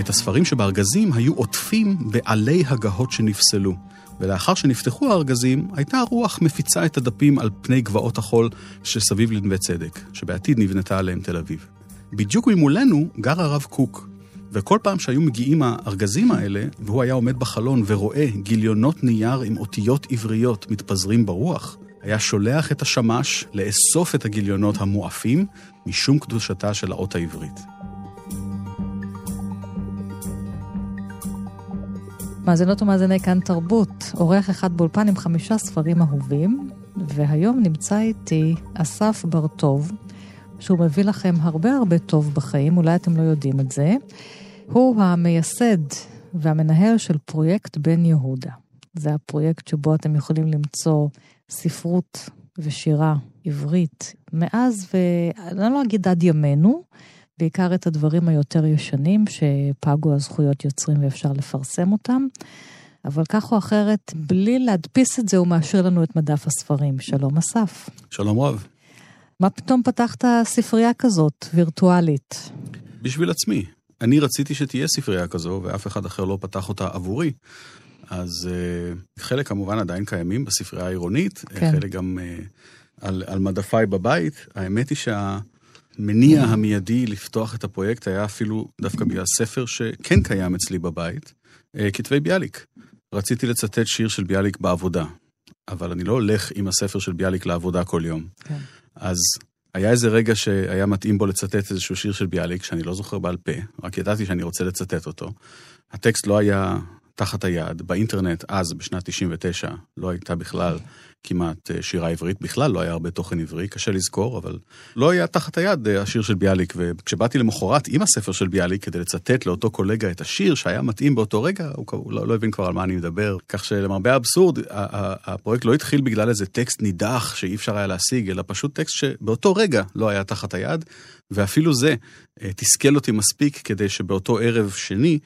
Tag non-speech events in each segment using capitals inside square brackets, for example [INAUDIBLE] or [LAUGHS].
את הספרים שבארגזים היו עוטפים בעלי הגהות שנפסלו. ולאחר שנפתחו הארגזים, הייתה הרוח מפיצה את הדפים על פני גבעות החול שסביב לנווה צדק, שבעתיד נבנתה עליהם תל אביב. בדיוק ממולנו גר הרב קוק, וכל פעם שהיו מגיעים הארגזים האלה, והוא היה עומד בחלון ורואה גיליונות נייר עם אותיות עבריות מתפזרים ברוח, היה שולח את השמש לאסוף את הגיליונות המועפים משום קדושתה של האות העברית. מאזינות ומאזיני כאן תרבות, אורח אחד באולפן עם חמישה ספרים אהובים, והיום נמצא איתי אסף בר-טוב, שהוא מביא לכם הרבה הרבה טוב בחיים, אולי אתם לא יודעים את זה. הוא המייסד והמנהל של פרויקט בן יהודה. זה הפרויקט שבו אתם יכולים למצוא ספרות ושירה עברית מאז, ואני לא אגיד עד ימינו, בעיקר את הדברים היותר ישנים שפגו הזכויות יוצרים ואפשר לפרסם אותם. אבל כך או אחרת, בלי להדפיס את זה, הוא מאשר לנו את מדף הספרים. שלום אסף. שלום רב. מה פתאום פתחת ספרייה כזאת, וירטואלית? בשביל עצמי. אני רציתי שתהיה ספרייה כזו, ואף אחד אחר לא פתח אותה עבורי. אז uh, חלק כמובן עדיין קיימים בספרייה העירונית, כן. חלק גם uh, על, על מדפיי בבית. האמת היא שה... המניע המיידי לפתוח את הפרויקט היה אפילו דווקא בגלל ספר שכן קיים אצלי בבית, אה, כתבי ביאליק. רציתי לצטט שיר של ביאליק בעבודה, אבל אני לא הולך עם הספר של ביאליק לעבודה כל יום. כן. אז היה איזה רגע שהיה מתאים בו לצטט איזשהו שיר של ביאליק, שאני לא זוכר בעל פה, רק ידעתי שאני רוצה לצטט אותו. הטקסט לא היה תחת היד, באינטרנט אז, בשנת 99, לא הייתה בכלל כמעט אה, שירה עברית, בכלל לא היה הרבה תוכן עברי, קשה לזכור, אבל לא היה תחת היד אה, השיר של ביאליק, וכשבאתי למחרת עם הספר של ביאליק כדי לצטט לאותו קולגה את השיר שהיה מתאים באותו רגע, הוא, לא, לא הבין כבר על מה אני מדבר. כך שלמרבה האבסורד, הפרויקט לא התחיל בגלל איזה טקסט נידח שאי אפשר היה להשיג, אלא פשוט טקסט שבאותו רגע לא היה תחת היד, ואפילו זה אה, תסכל אותי מספיק כדי שבאותו ערב שני,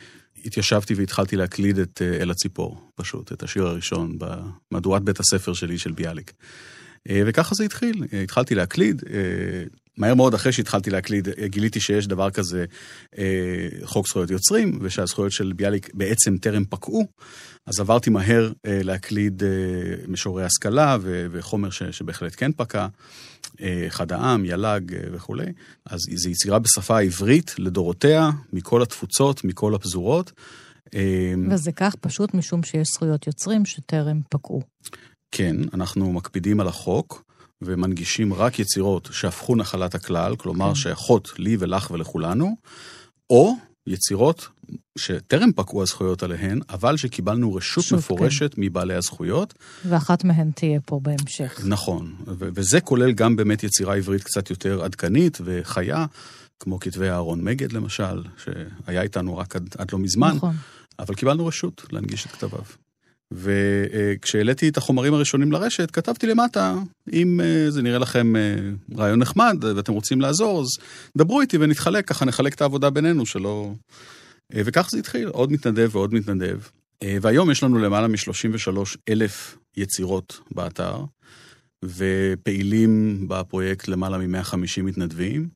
התיישבתי והתחלתי להקליד את אה, אל הציפור, פשוט, את השיר הראשון במהדורת בית הספר שלי של ביאליק. אה, וככה זה התחיל, אה, התחלתי להקליד, מהר מאוד אחרי שהתחלתי להקליד, גיליתי שיש דבר כזה חוק זכויות יוצרים, ושהזכויות של ביאליק בעצם טרם פקעו, אז עברתי מהר להקליד משוררי השכלה וחומר שבהחלט כן פקע. אחד העם, יל"ג וכולי. אז זו יצירה בשפה העברית לדורותיה, מכל התפוצות, מכל הפזורות. וזה כך פשוט משום שיש זכויות יוצרים שטרם פקעו. כן, אנחנו מקפידים על החוק ומנגישים רק יצירות שהפכו נחלת הכלל, כלומר כן. שייכות לי ולך ולכולנו, או יצירות שטרם פקעו הזכויות עליהן, אבל שקיבלנו רשות שוב, מפורשת כן. מבעלי הזכויות. ואחת מהן תהיה פה בהמשך. נכון, ו- וזה כולל גם באמת יצירה עברית קצת יותר עדכנית וחיה, כמו כתבי אהרון מגד למשל, שהיה איתנו רק עד, עד לא מזמן, נכון. אבל קיבלנו רשות להנגיש את כתביו. וכשהעליתי את החומרים הראשונים לרשת, כתבתי למטה, אם אה, זה נראה לכם אה, רעיון נחמד ואתם רוצים לעזור, אז דברו איתי ונתחלק, ככה נחלק את העבודה בינינו, שלא... אה, וכך זה התחיל, עוד מתנדב ועוד מתנדב. והיום יש לנו למעלה מ-33 אלף יצירות באתר, ופעילים בפרויקט למעלה מ-150 מתנדבים.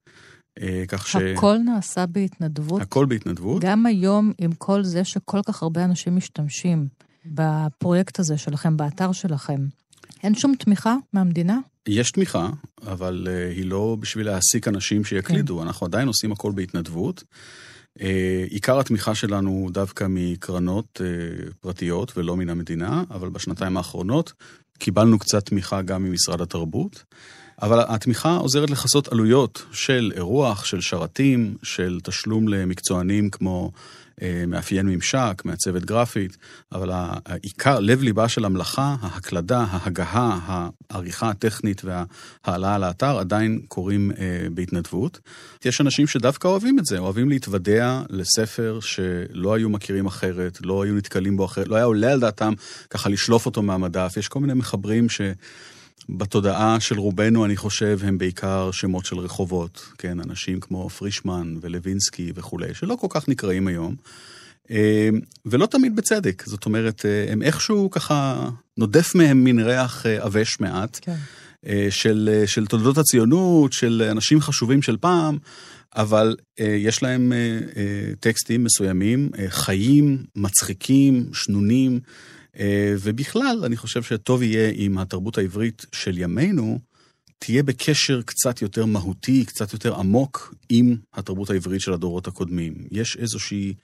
כך ש... הכל נעשה בהתנדבות? הכל בהתנדבות. גם היום, עם כל זה שכל כך הרבה אנשים משתמשים בפרויקט הזה שלכם, באתר שלכם. אין שום תמיכה מהמדינה? יש תמיכה, אבל uh, היא לא בשביל להעסיק אנשים שיקלידו, כן. אנחנו עדיין עושים הכל בהתנדבות. Uh, עיקר התמיכה שלנו הוא דווקא מקרנות uh, פרטיות ולא מן המדינה, אבל בשנתיים האחרונות קיבלנו קצת תמיכה גם ממשרד התרבות. אבל התמיכה עוזרת לכסות עלויות של אירוח, של שרתים, של תשלום למקצוענים כמו מאפיין ממשק, מעצבת גרפית, אבל העיקר, לב-ליבה של המלאכה, ההקלדה, ההגהה, העריכה הטכנית וההעלאה לאתר עדיין קורים אה, בהתנדבות. יש אנשים שדווקא אוהבים את זה, אוהבים להתוודע לספר שלא היו מכירים אחרת, לא היו נתקלים בו אחרת, לא היה עולה על דעתם ככה לשלוף אותו מהמדף. יש כל מיני מחברים ש... בתודעה של רובנו, אני חושב, הם בעיקר שמות של רחובות, כן, אנשים כמו פרישמן ולווינסקי וכולי, שלא כל כך נקראים היום, אה, ולא תמיד בצדק. זאת אומרת, אה, הם איכשהו ככה, נודף מהם מין ריח אה, עבש מעט, כן. של, של תולדות הציונות, של אנשים חשובים של פעם, אבל יש להם טקסטים מסוימים, חיים, מצחיקים, שנונים. אה, ובכלל, אני חושב שטוב יהיה אם התרבות העברית של ימינו תהיה בקשר קצת יותר מהותי, קצת יותר עמוק עם התרבות העברית של הדורות הקודמים. יש איזושהי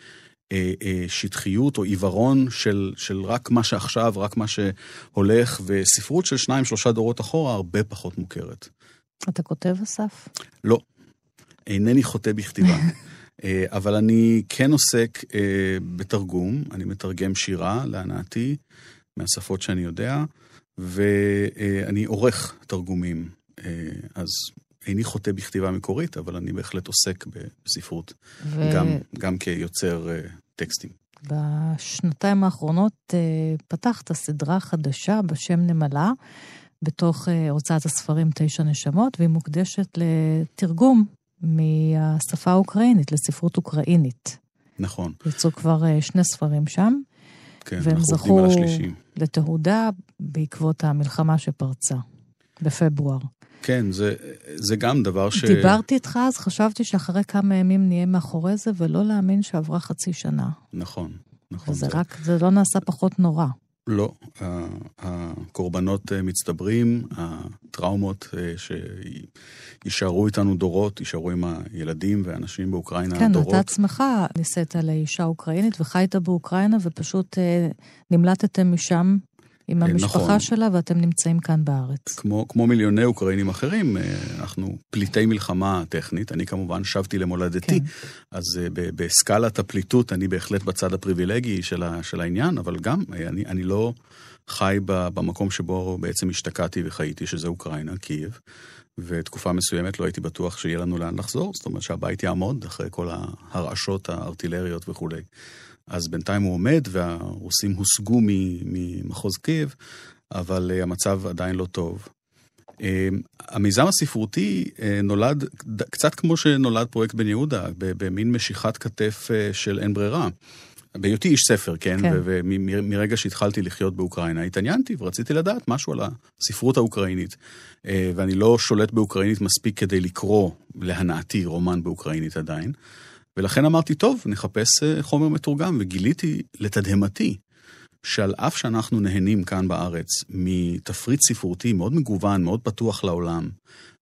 אה, אה, שטחיות או עיוורון של, של רק מה שעכשיו, רק מה שהולך, וספרות של שניים, שלושה דורות אחורה הרבה פחות מוכרת. אתה כותב, אסף? לא, אינני חוטא בכתיבה. [LAUGHS] אה, אבל אני כן עוסק אה, בתרגום, אני מתרגם שירה להנאתי מהשפות שאני יודע, ואני עורך תרגומים. אה, אז איני חוטא בכתיבה מקורית, אבל אני בהחלט עוסק בספרות, ו... גם, גם כיוצר טקסטים. בשנתיים האחרונות פתחת סדרה חדשה בשם נמלה, בתוך הוצאת הספרים תשע נשמות, והיא מוקדשת לתרגום מהשפה האוקראינית לספרות אוקראינית. נכון. יצאו כבר אה, שני ספרים שם. כן, על השלישי. לתהודה בעקבות המלחמה שפרצה בפברואר. כן, זה, זה גם דבר ש... דיברתי איתך אז, חשבתי שאחרי כמה ימים נהיה מאחורי זה, ולא להאמין שעברה חצי שנה. נכון, נכון. וזה זה... רק, זה לא נעשה פחות נורא. לא, הקורבנות אה, מצטברים, הטראומות אה, שיישארו איתנו דורות, יישארו עם הילדים ואנשים באוקראינה כן, דורות. כן, אתה עצמך נישאת לאישה אוקראינית וחיית באוקראינה ופשוט אה, נמלטתם משם עם אה, המשפחה נכון. שלה, ואתם נמצאים כאן בארץ. כמו, כמו מיליוני אוקראינים אחרים, אה, אנחנו פליטי מלחמה טכנית. אני כמובן שבתי למולדתי, כן. אז אה, בסקלת הפליטות אני בהחלט בצד הפריבילגי של, ה, של העניין, אבל גם אני, אני לא חי במקום שבו בעצם השתקעתי וחייתי, שזה אוקראינה, קייב. ותקופה מסוימת לא הייתי בטוח שיהיה לנו לאן לחזור, זאת אומרת שהבית יעמוד אחרי כל הרעשות הארטילריות וכולי. אז בינתיים הוא עומד והרוסים הוסגו ממחוז קייב, אבל אה, המצב עדיין לא טוב. אה, המיזם הספרותי אה, נולד קצת כמו שנולד פרויקט בן יהודה, במין משיכת כתף של אין ברירה. בהיותי איש ספר, כן? כן. ומרגע שהתחלתי לחיות באוקראינה, התעניינתי ורציתי לדעת משהו על הספרות האוקראינית. ואני לא שולט באוקראינית מספיק כדי לקרוא, להנאתי, רומן באוקראינית עדיין. ולכן אמרתי, טוב, נחפש אה, חומר מתורגם, וגיליתי לתדהמתי שעל אף שאנחנו נהנים כאן בארץ מתפריט ספרותי מאוד מגוון, מאוד פתוח לעולם,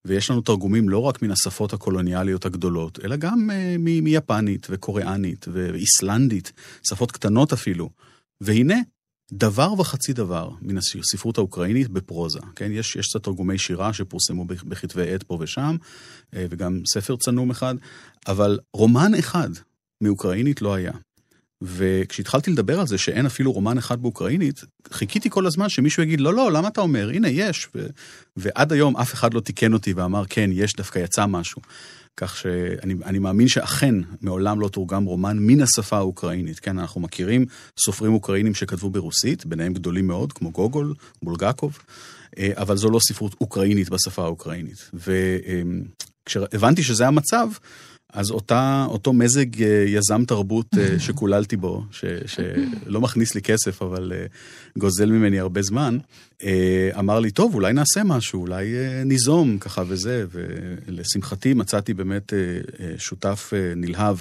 ויש לנו תרגומים לא רק מן השפות הקולוניאליות הגדולות, אלא גם uh, מיפנית וקוריאנית ואיסלנדית, שפות קטנות אפילו. והנה, דבר וחצי דבר מן הספרות האוקראינית בפרוזה, כן? יש, יש קצת תרגומי שירה שפורסמו בכתבי עת פה ושם, אה, וגם ספר צנום אחד, אבל רומן אחד מאוקראינית לא היה. וכשהתחלתי לדבר על זה שאין אפילו רומן אחד באוקראינית, חיכיתי כל הזמן שמישהו יגיד, לא, לא, למה אתה אומר? הנה, יש. ו... ועד היום אף אחד לא תיקן אותי ואמר, כן, יש, דווקא יצא משהו. כך שאני מאמין שאכן מעולם לא תורגם רומן מן השפה האוקראינית. כן, אנחנו מכירים סופרים אוקראינים שכתבו ברוסית, ביניהם גדולים מאוד, כמו גוגול, בולגקוב, אה, אבל זו לא ספרות אוקראינית בשפה האוקראינית. וכשהבנתי שזה המצב, אז אותה, אותו מזג אה, יזם תרבות אה, [LAUGHS] שקוללתי בו, ש, שלא מכניס לי כסף, אבל אה, גוזל ממני הרבה זמן, אמר לי, טוב, אולי נעשה משהו, אולי ניזום ככה וזה, ולשמחתי מצאתי באמת שותף נלהב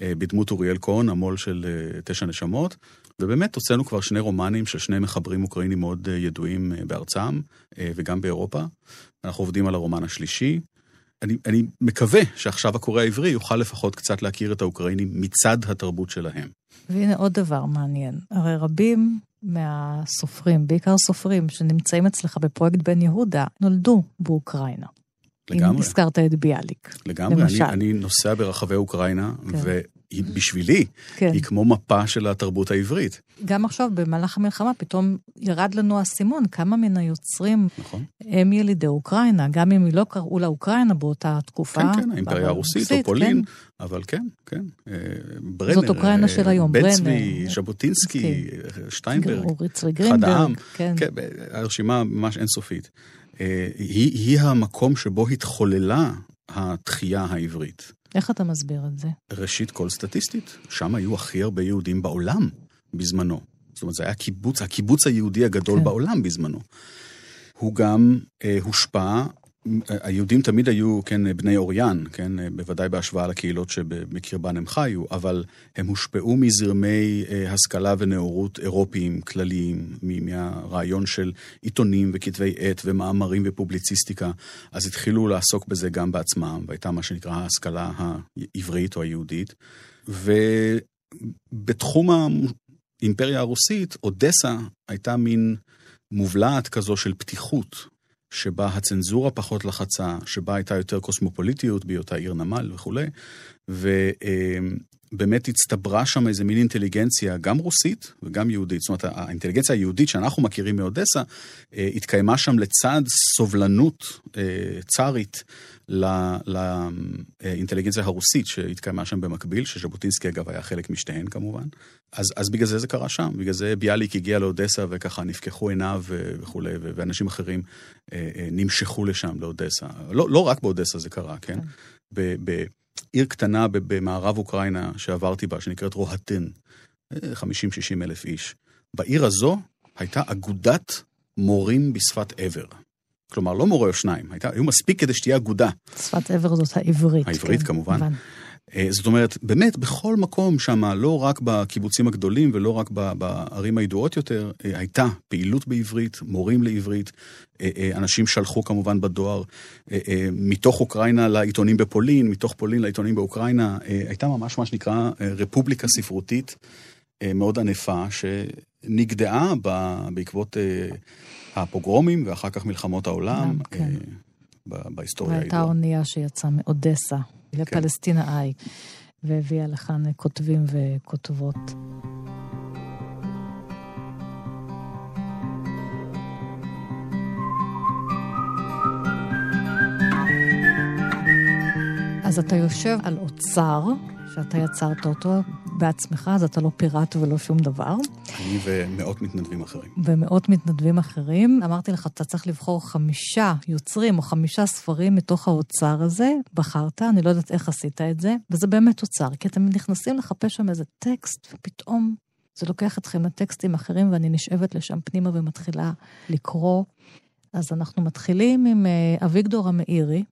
בדמות אוריאל כהן, המו"ל של תשע נשמות, ובאמת הוצאנו כבר שני רומנים של שני מחברים אוקראינים מאוד ידועים בארצם וגם באירופה. אנחנו עובדים על הרומן השלישי. אני, אני מקווה שעכשיו הקורא העברי יוכל לפחות קצת להכיר את האוקראינים מצד התרבות שלהם. והנה עוד דבר מעניין. הרי רבים מהסופרים, בעיקר סופרים שנמצאים אצלך בפרויקט בן יהודה, נולדו באוקראינה. לגמרי. אם הזכרת את ביאליק, לגמרי, למשל. אני, אני נוסע ברחבי אוקראינה, כן. היא בשבילי, כן. היא כמו מפה של התרבות העברית. גם עכשיו, במהלך המלחמה, פתאום ירד לנו האסימון, כמה מן היוצרים נכון. הם ילידי אוקראינה, גם אם לא קראו לאוקראינה באותה תקופה. כן, כן, האימפריה הרוסית או פולין, כן. אבל כן, כן. אה, ברנר, זאת אוקראינה של היום, ברנר. בן צבי, ז'בוטינסקי, שטיינברג, חד העם. כן. כן, הרשימה ממש אינסופית. אה, היא, היא המקום שבו התחוללה התחייה העברית. איך אתה מסביר את זה? ראשית כל סטטיסטית, שם היו הכי הרבה יהודים בעולם בזמנו. זאת אומרת, זה היה קיבוץ, הקיבוץ היהודי הגדול כן. בעולם בזמנו. הוא גם אה, הושפע היהודים תמיד היו, כן, בני אוריין, כן, בוודאי בהשוואה לקהילות שבקרבן הם חיו, אבל הם הושפעו מזרמי אה, השכלה ונאורות אירופיים כלליים, מהרעיון של עיתונים וכתבי עת ומאמרים ופובליציסטיקה, אז התחילו לעסוק בזה גם בעצמם, והייתה מה שנקרא ההשכלה העברית או היהודית. ובתחום האימפריה הרוסית, אודסה הייתה מין מובלעת כזו של פתיחות. שבה הצנזורה פחות לחצה, שבה הייתה יותר קוסמופוליטיות בהיותה עיר נמל וכולי, ובאמת הצטברה שם איזה מין אינטליגנציה, גם רוסית וגם יהודית. זאת אומרת, האינטליגנציה היהודית שאנחנו מכירים מאודסה, אה, התקיימה שם לצד סובלנות אה, צארית לאינטליגנציה הרוסית שהתקיימה שם במקביל, שז'בוטינסקי אגב היה חלק משתיהן כמובן. אז, אז בגלל זה זה קרה שם, בגלל זה ביאליק הגיע לאודסה וככה נפקחו עיניו וכולי, ואנשים אחרים אה, אה, נמשכו לשם, לאודסה. לא, לא רק באודסה זה קרה, כן? כן. בעיר קטנה במערב אוקראינה שעברתי בה, שנקראת רוהטין, 50-60 אה, אלף איש. בעיר הזו הייתה אגודת מורים בשפת עבר. כלומר, לא מורה או שניים, הייתה, היו מספיק כדי שתהיה אגודה. שפת עבר זאת העברית. העברית כן, כמובן. כמובן. אה, זאת אומרת, באמת, בכל מקום שם, לא רק בקיבוצים הגדולים ולא רק בערים הידועות יותר, אה, הייתה פעילות בעברית, מורים לעברית, אה, אנשים שלחו כמובן בדואר מתוך אוקראינה לעיתונים בפולין, מתוך פולין לעיתונים באוקראינה, הייתה ממש מה שנקרא רפובליקה ספרותית מאוד ענפה, שנגדעה בעקבות הפוגרומים ואחר כך מלחמות העולם. כן. בהיסטוריה. והייתה אונייה שיצאה מאודסה כן. לפלסטינאי, והביאה לכאן כותבים וכותבות. אז אתה יושב על אוצר, שאתה יצרת אותו בעצמך, אז אתה לא פיראט ולא שום דבר. אני ומאות מתנדבים אחרים. ומאות מתנדבים אחרים. אמרתי לך, אתה צריך לבחור חמישה יוצרים או חמישה ספרים מתוך האוצר הזה. בחרת, אני לא יודעת איך עשית את זה, וזה באמת אוצר, כי אתם נכנסים לחפש שם איזה טקסט, ופתאום זה לוקח אתכם לטקסטים אחרים, ואני נשאבת לשם פנימה ומתחילה לקרוא. אז אנחנו מתחילים עם אה, אביגדור המאירי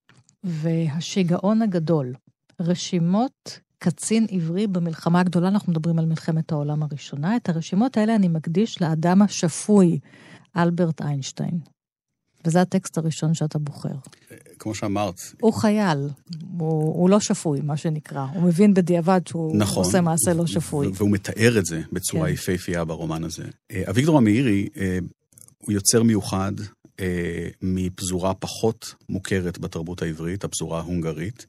והשיגעון הגדול. רשימות קצין עברי במלחמה הגדולה, אנחנו מדברים על מלחמת העולם הראשונה. את הרשימות האלה אני מקדיש לאדם השפוי, אלברט איינשטיין. וזה הטקסט הראשון שאתה בוחר. כמו שאמרת. הוא חייל, הוא, הוא לא שפוי, מה שנקרא. הוא מבין בדיעבד שהוא נכון, עושה מעשה לא שפוי. והוא מתאר את זה בצורה כן. יפהפייה ברומן הזה. אה, אביגדור המאירי אה, הוא יוצר מיוחד אה, מפזורה פחות מוכרת בתרבות העברית, הפזורה ההונגרית,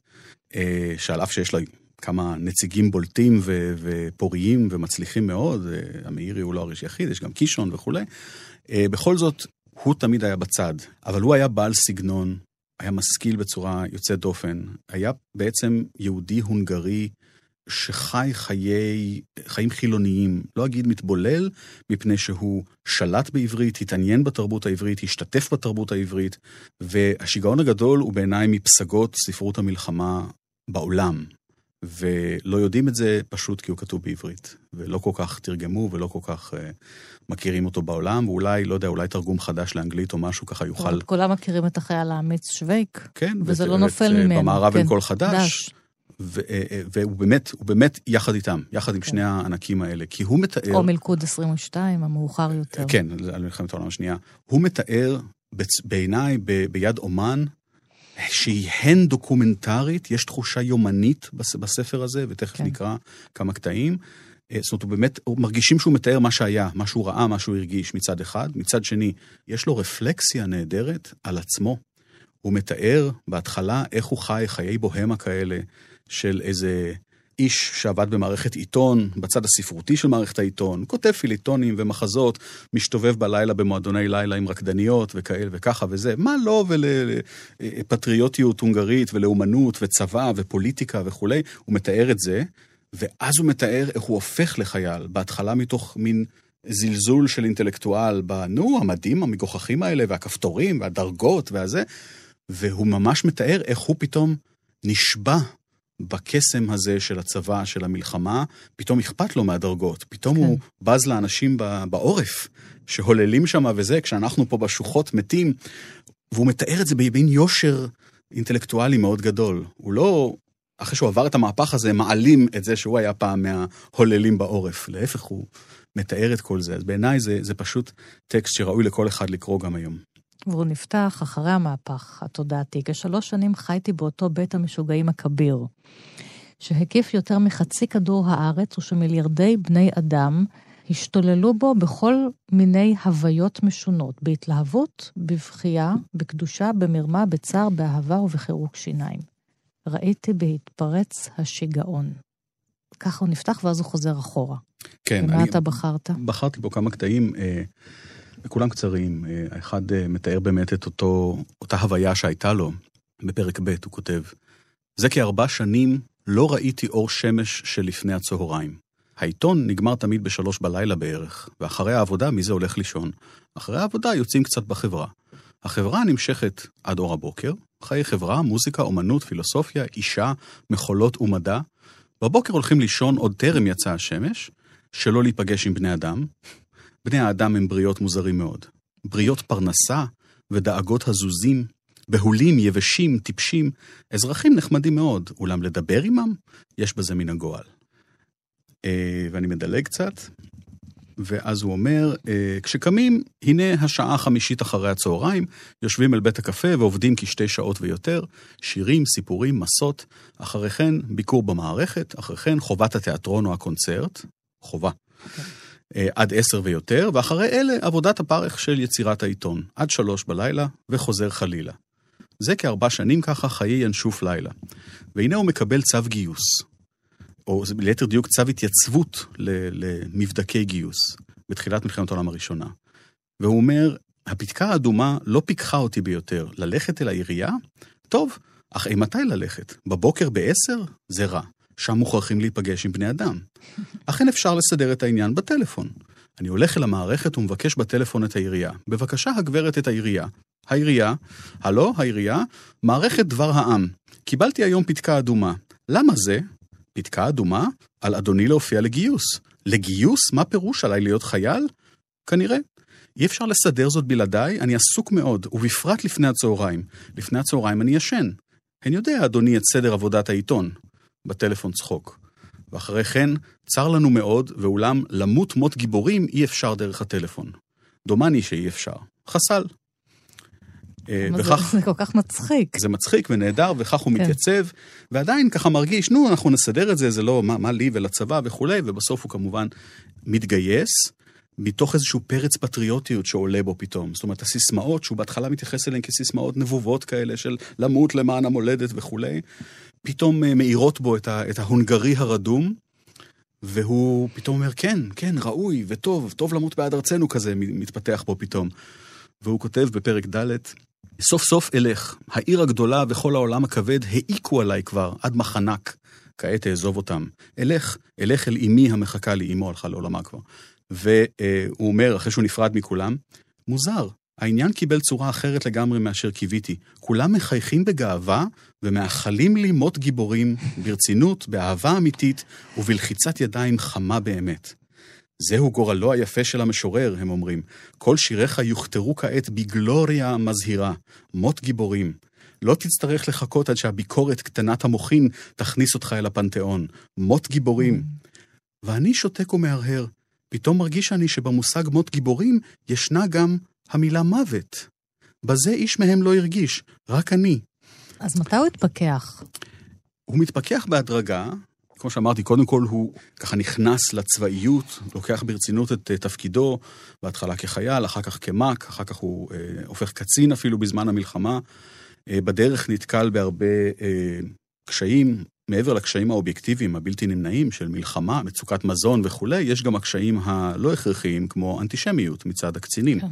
שעל אף שיש לה כמה נציגים בולטים ו- ופוריים ומצליחים מאוד, המאירי הוא לא הראש יחיד, יש גם קישון וכולי. אה, בכל זאת, הוא תמיד היה בצד, אבל הוא היה בעל סגנון, היה משכיל בצורה יוצאת דופן, היה בעצם יהודי הונגרי שחי חיי, חיים חילוניים, לא אגיד מתבולל, מפני שהוא שלט בעברית, התעניין בתרבות העברית, השתתף בתרבות העברית, והשיגעון הגדול הוא בעיניי מפסגות ספרות המלחמה בעולם. ולא יודעים את זה פשוט כי הוא כתוב בעברית, ולא כל כך תרגמו ולא כל כך uh, מכירים אותו בעולם, ואולי, לא יודע, אולי תרגום חדש לאנגלית או משהו ככה יוכל... כולם מכירים את החייל האמיץ שווייק, כן, וזה ואת, לא נופל ואת, ממנו. במערב כן. אין קול חדש. ו- אה, אה, והוא באמת, הוא באמת יחד איתם, יחד עם כן. שני הענקים האלה, כי הוא מתאר... או מלכוד 22, המאוחר יותר. כן, על מלחמת העולם השנייה. הוא מתאר בעיניי, ב- ביד אומן, שהיא הן דוקומנטרית, יש תחושה יומנית בספר הזה, ותכף כן. נקרא כמה קטעים. אה, זאת אומרת, הוא באמת, מרגישים שהוא מתאר מה שהיה, מה שהוא ראה, מה שהוא הרגיש מצד אחד. מצד שני, יש לו רפלקסיה נהדרת על עצמו. הוא מתאר בהתחלה איך הוא חי חיי בוהמה כאלה של איזה איש שעבד במערכת עיתון, בצד הספרותי של מערכת העיתון, כותב פיליטונים ומחזות, משתובב בלילה במועדוני לילה עם רקדניות וכאלה וככה וזה, מה לא ולפטריוטיות הונגרית ולאומנות וצבא ופוליטיקה וכולי, הוא מתאר את זה, ואז הוא מתאר איך הוא הופך לחייל, בהתחלה מתוך מין זלזול של אינטלקטואל בנו, המדים המגוחכים האלה, והכפתורים, והדרגות, והזה, והוא ממש מתאר איך הוא פתאום נשבע בקסם הזה של הצבא, של המלחמה, פתאום אכפת לו מהדרגות, פתאום כן. הוא בז לאנשים בעורף, שהוללים שם וזה, כשאנחנו פה בשוחות מתים, והוא מתאר את זה במין יושר אינטלקטואלי מאוד גדול. הוא לא, אחרי שהוא עבר את המהפך הזה, מעלים את זה שהוא היה פעם מההוללים בעורף. להפך, הוא מתאר את כל זה. אז בעיניי זה, זה פשוט טקסט שראוי לכל אחד לקרוא גם היום. והוא נפתח אחרי המהפך התודעתי. כשלוש שנים חייתי באותו בית המשוגעים הכביר, שהקיף יותר מחצי כדור הארץ ושמיליארדי בני אדם השתוללו בו בכל מיני הוויות משונות, בהתלהבות, בבכייה, בקדושה, במרמה, בצער, באהבה ובחירוק שיניים. ראיתי בהתפרץ השיגעון. ככה הוא נפתח ואז הוא חוזר אחורה. כן. ומה אתה בחרת? בחרתי בו כמה קטעים. אה... וכולם קצרים. אה, האחד אה, מתאר באמת את אותו, אותה הוויה שהייתה לו. בפרק ב' הוא כותב, זה כארבע שנים לא ראיתי אור שמש שלפני הצהריים. העיתון נגמר תמיד בשלוש בלילה בערך, ואחרי העבודה מי זה הולך לישון? אחרי העבודה יוצאים קצת בחברה. החברה נמשכת עד אור הבוקר, חיי חברה, מוזיקה, אומנות, פילוסופיה, אישה, מחולות ומדע. בבוקר הולכים לישון עוד טרם יצא השמש, שלא להיפגש עם בני אדם, בני האדם הם בריות מוזרים מאוד. בריות פרנסה ודאגות הזוזים, בהולים, יבשים, טיפשים, אזרחים נחמדים מאוד, אולם לדבר עמם, יש בזה מן הגועל. אה, ואני מדלג קצת, ואז הוא אומר, אה, כשקמים, הנה השעה החמישית אחרי הצהריים, יושבים אל בית הקפה ועובדים כשתי שעות ויותר, שירים, סיפורים, מסות, אחרי כן ביקור במערכת, אחרי כן חובת התיאטרון או הקונצרט, חובה. Okay. אה, עד עשר ויותר, ואחרי אלה עבודת הפרך של יצירת העיתון, עד שלוש בלילה וחוזר חלילה. זה כארבע שנים ככה חיי ינשוף לילה. והנה הוא מקבל צו גיוס, או ליתר דיוק צו התייצבות למבדקי גיוס, בתחילת מלחמת העולם הראשונה. והוא אומר, הפתקה האדומה לא פיקחה אותי ביותר. ללכת אל העירייה? טוב, אך אימתי ללכת? בבוקר בעשר? זה רע. שם מוכרחים להיפגש עם בני אדם. אכן אפשר לסדר את העניין בטלפון. אני הולך אל המערכת ומבקש בטלפון את העירייה. בבקשה, הגברת את העירייה. העירייה, הלו, העירייה, מערכת דבר העם. קיבלתי היום פתקה אדומה. למה זה? פתקה אדומה? על אדוני להופיע לגיוס. לגיוס? מה פירוש עליי להיות חייל? כנראה. אי אפשר לסדר זאת בלעדיי, אני עסוק מאוד, ובפרט לפני הצהריים. לפני הצהריים אני ישן. הן יודע, אדוני, את סדר עבודת העיתון. בטלפון צחוק. ואחרי כן, צר לנו מאוד, ואולם למות מות גיבורים אי אפשר דרך הטלפון. דומני שאי אפשר. חסל. אה, וכך... זה כל כך מצחיק. זה מצחיק ונהדר, וכך הוא כן. מתייצב, ועדיין ככה מרגיש, נו, אנחנו נסדר את זה, זה לא מה, מה לי ולצבא וכולי, ובסוף הוא כמובן מתגייס, מתוך איזשהו פרץ פטריוטיות שעולה בו פתאום. זאת אומרת, הסיסמאות שהוא בהתחלה מתייחס אליהן כסיסמאות נבובות כאלה של למות למען המולדת וכולי, פתאום אה, מאירות בו את, ה, את ההונגרי הרדום, והוא פתאום אומר, כן, כן, ראוי וטוב, טוב למות בעד ארצנו כזה, מתפתח פה פתאום. והוא כותב בפרק ד', סוף סוף אלך, העיר הגדולה וכל העולם הכבד העיקו עליי כבר, עד מחנק. כעת אעזוב אותם. אלך, אלך אל אמי המחכה לי, אמו הלכה לעולמה כבר. והוא אומר, אחרי שהוא נפרד מכולם, מוזר, העניין קיבל צורה אחרת לגמרי מאשר קיוויתי. כולם מחייכים בגאווה ומאחלים לי מות גיבורים, ברצינות, באהבה אמיתית ובלחיצת ידיים חמה באמת. זהו גורלו היפה של המשורר, הם אומרים. כל שיריך יוכתרו כעת בגלוריה מזהירה, מות גיבורים. לא תצטרך לחכות עד שהביקורת קטנת המוחין תכניס אותך אל הפנתיאון. מות גיבורים. ואני שותק ומהרהר. פתאום מרגיש אני שבמושג מות גיבורים ישנה גם המילה מוות. בזה איש מהם לא הרגיש, רק אני. אז מתי הוא התפכח? הוא מתפכח בהדרגה, כמו שאמרתי, קודם כל הוא ככה נכנס לצבאיות, לוקח ברצינות את uh, תפקידו, בהתחלה כחייל, אחר כך כמ"ק, אחר כך הוא uh, הופך קצין אפילו בזמן המלחמה. Uh, בדרך נתקל בהרבה uh, קשיים, מעבר לקשיים האובייקטיביים הבלתי נמנעים של מלחמה, מצוקת מזון וכולי, יש גם הקשיים הלא הכרחיים, כמו אנטישמיות מצד הקצינים. כן.